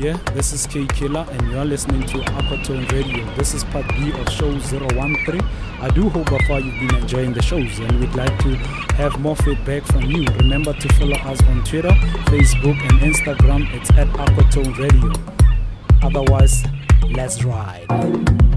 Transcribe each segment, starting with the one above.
Yeah, this is Kay Killa, and you're listening to Aquatone Radio. This is part B of show 013. I do hope far you've been enjoying the shows, and we'd like to have more feedback from you. Remember to follow us on Twitter, Facebook, and Instagram. It's at Aquatone Radio. Otherwise, let's ride.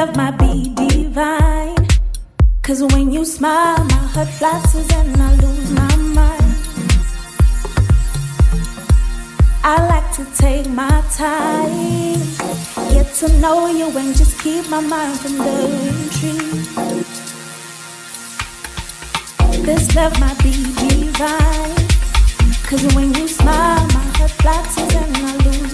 love might be divine. Cause when you smile, my heart flutters and I lose my mind. I like to take my time, get to know you and just keep my mind from the intrigue. This love might be divine. Cause when you smile, my heart flutters and I lose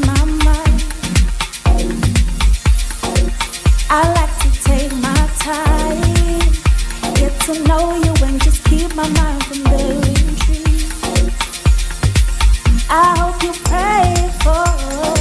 I hope you pray for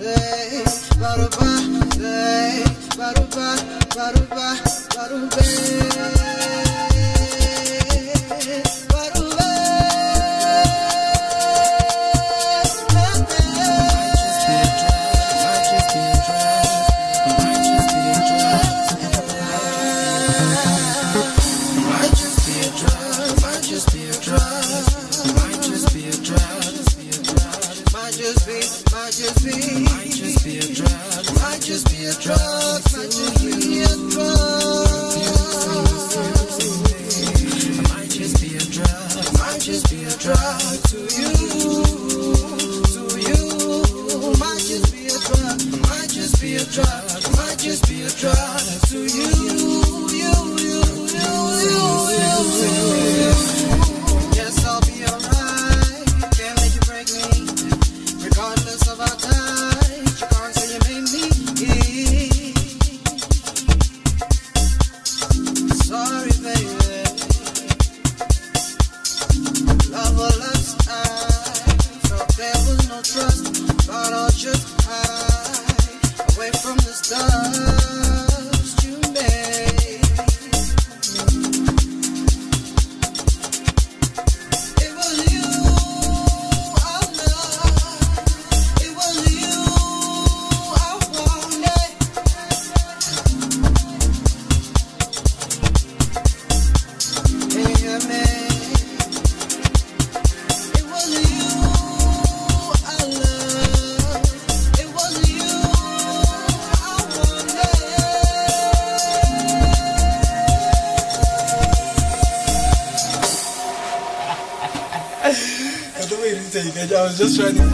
Eh, eh, baruba, baruba, baruba, baruba. Trying to.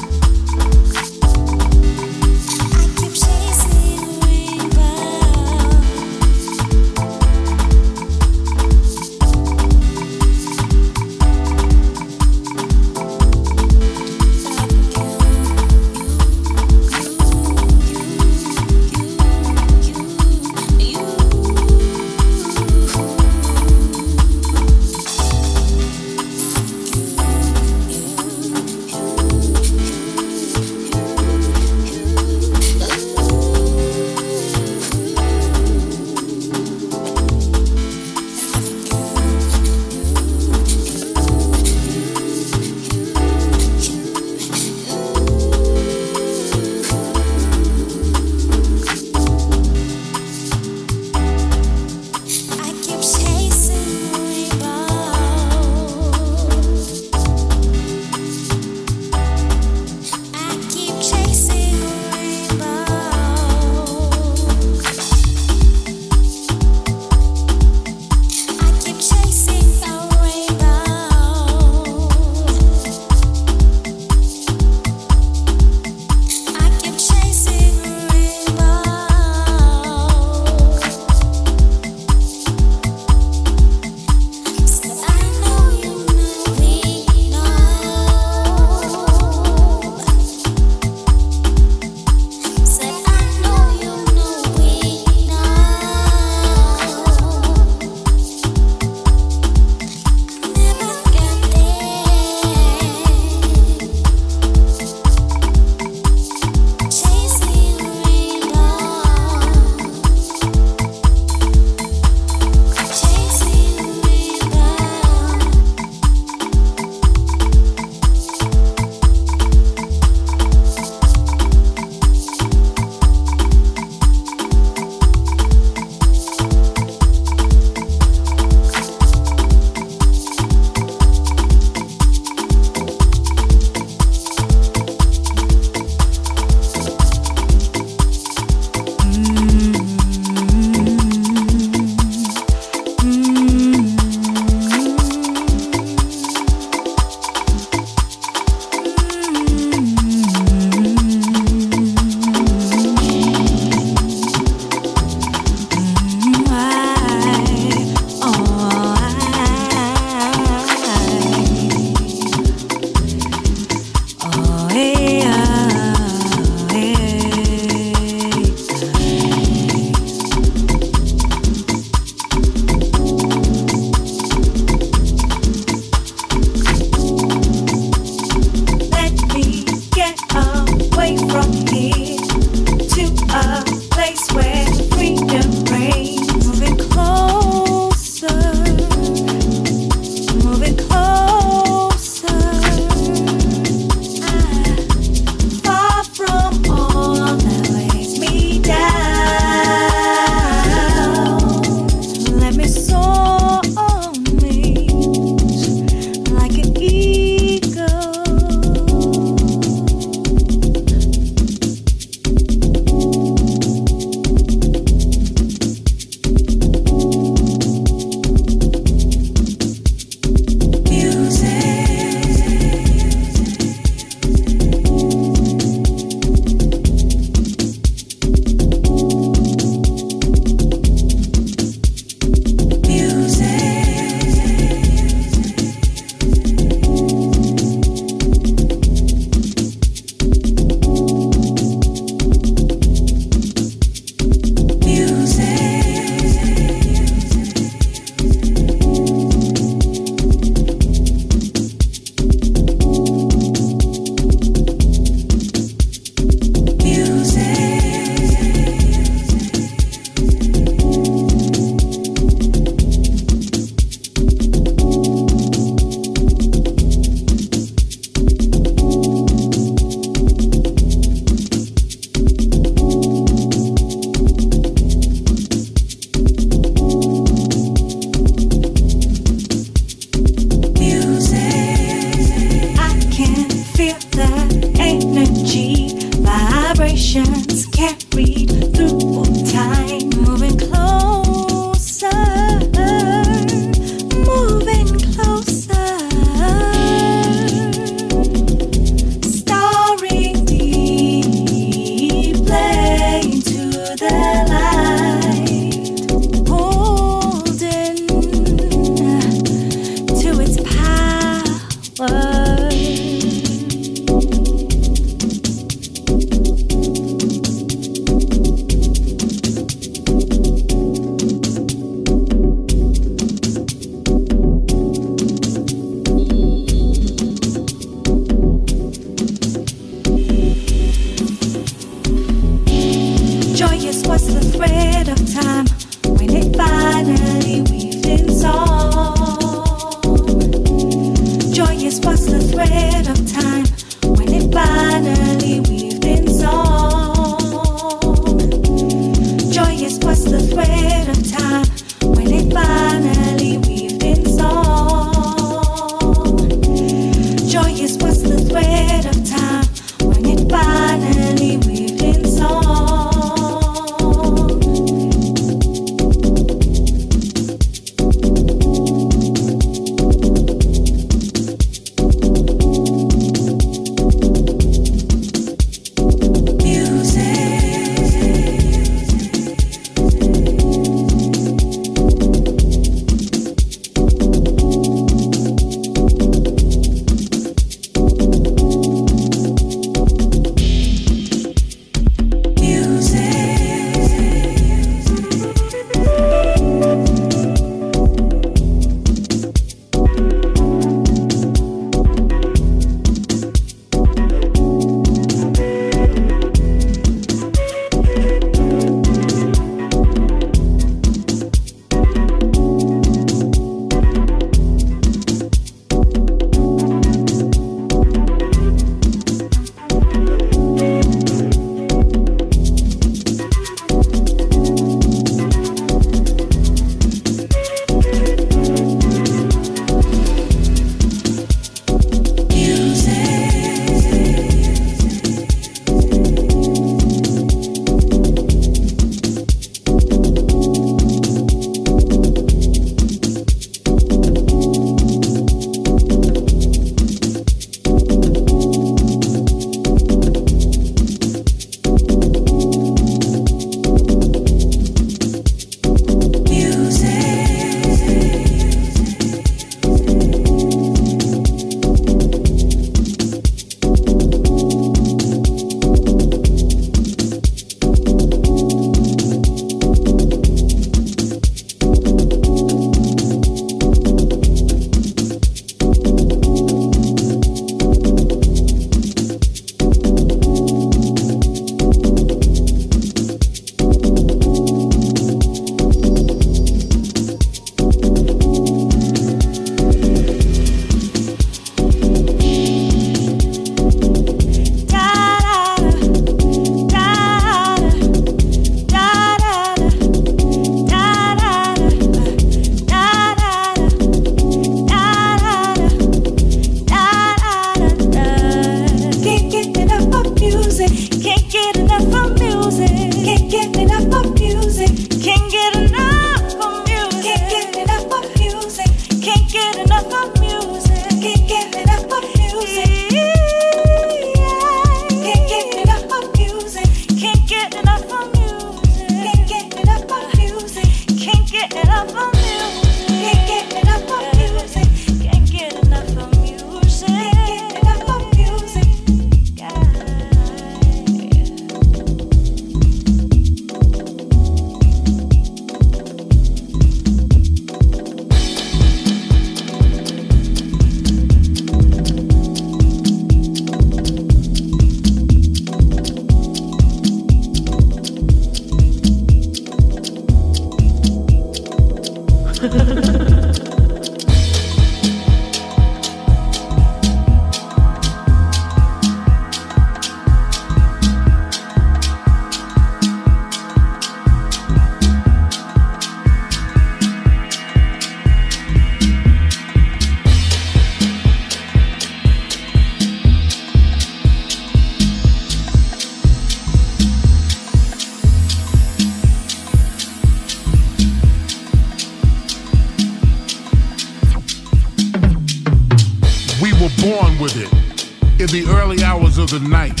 The night.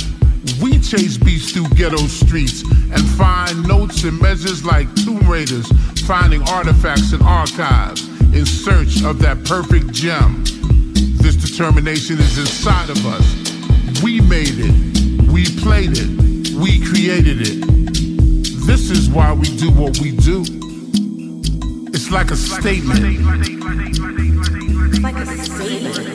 We chase beats through ghetto streets and find notes and measures like tomb raiders, finding artifacts and archives in search of that perfect gem. This determination is inside of us. We made it, we played it, we created it. This is why we do what we do. It's like a statement. Like a statement.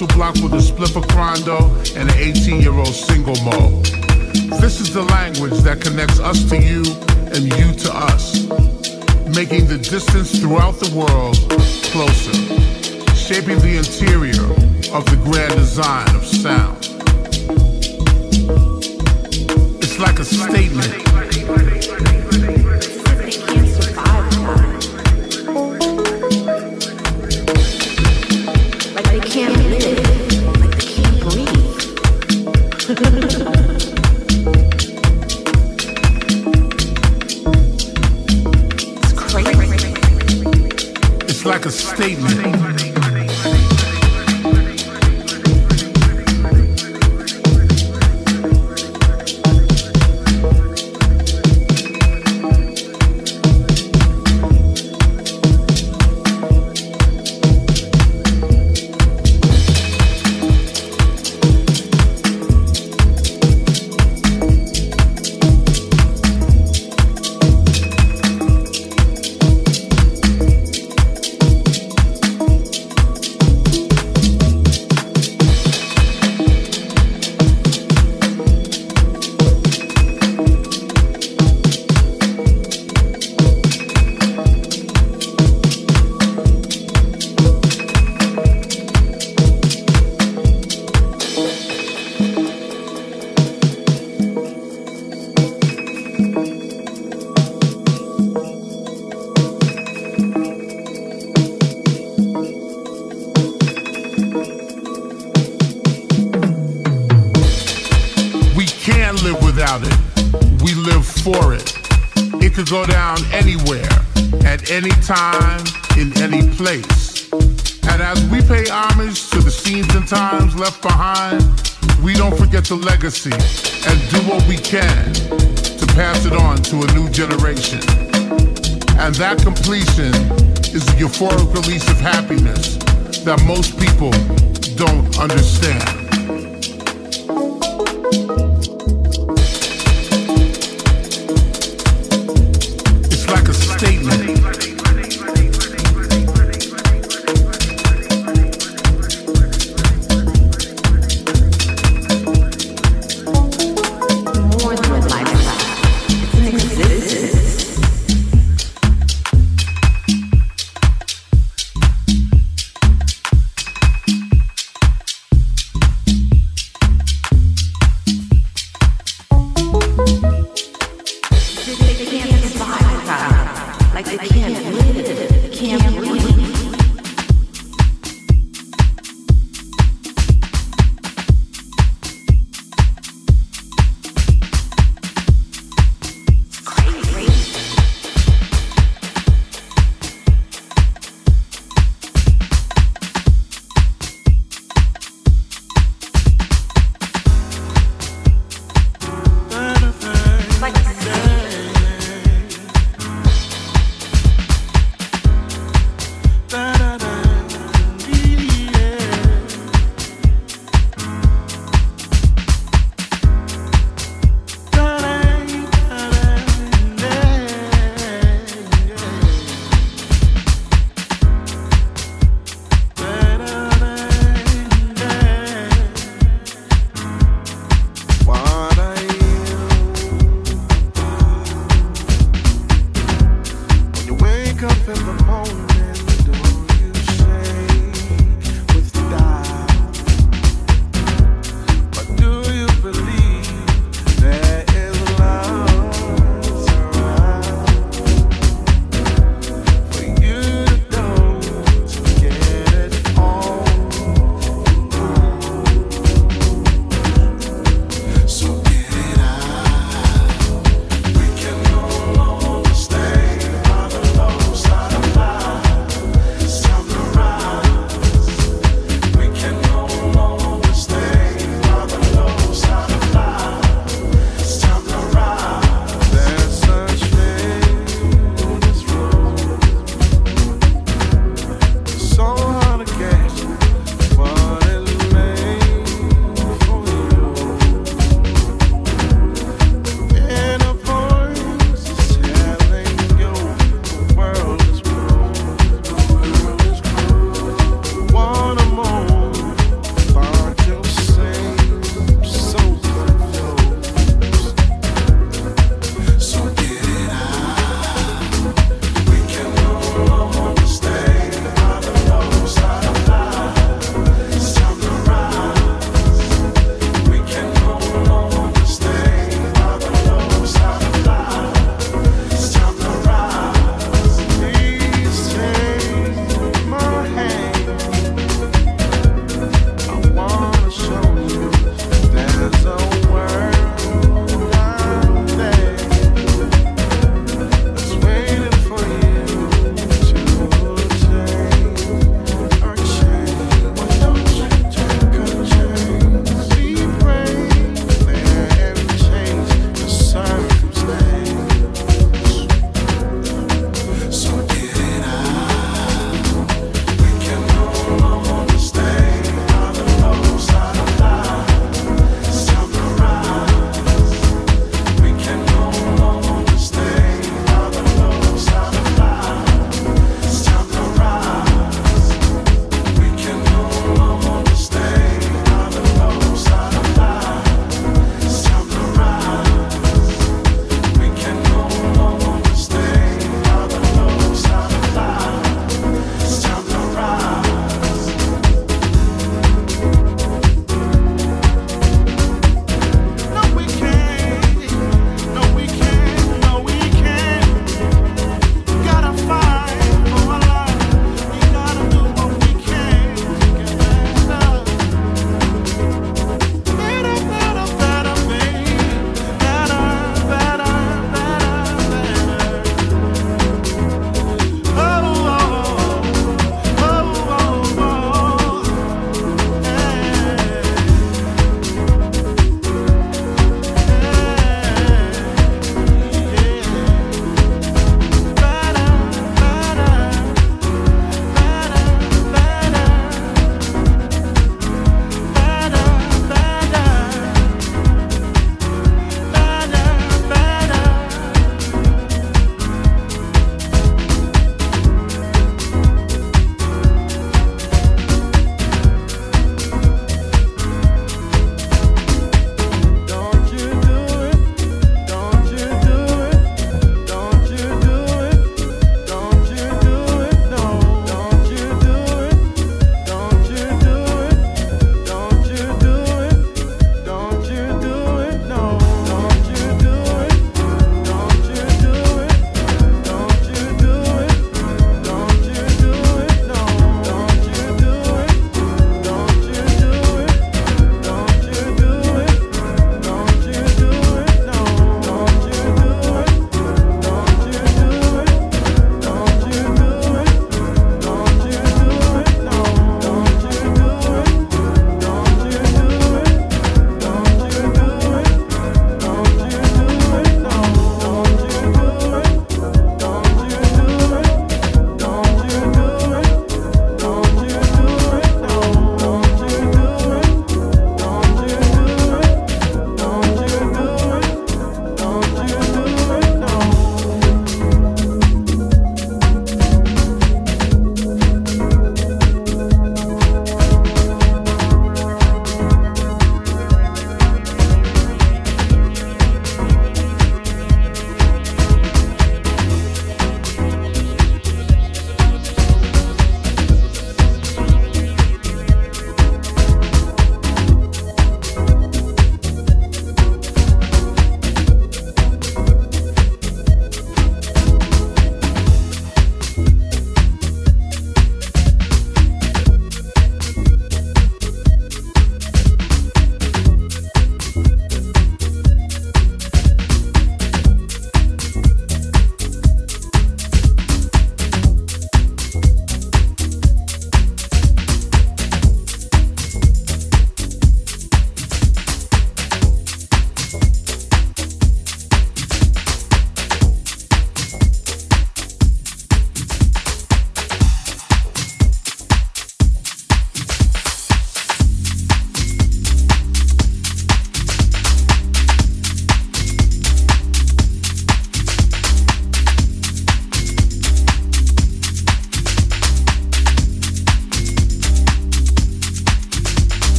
Mental block with a spliff of Crondo and an 18 year old single mo. This is the language that connects us to you and you to us, making the distance throughout the world closer, shaping the interior of the grand design of sound. It's like a statement time, euphoric release of happiness that most people don't understand.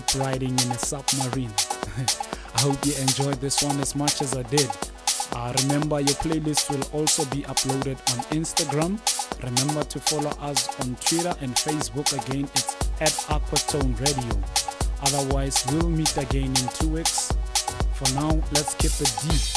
Deep riding in a submarine. I hope you enjoyed this one as much as I did. Uh, remember, your playlist will also be uploaded on Instagram. Remember to follow us on Twitter and Facebook again. It's at Aquatone Radio. Otherwise, we'll meet again in two weeks. For now, let's keep it deep.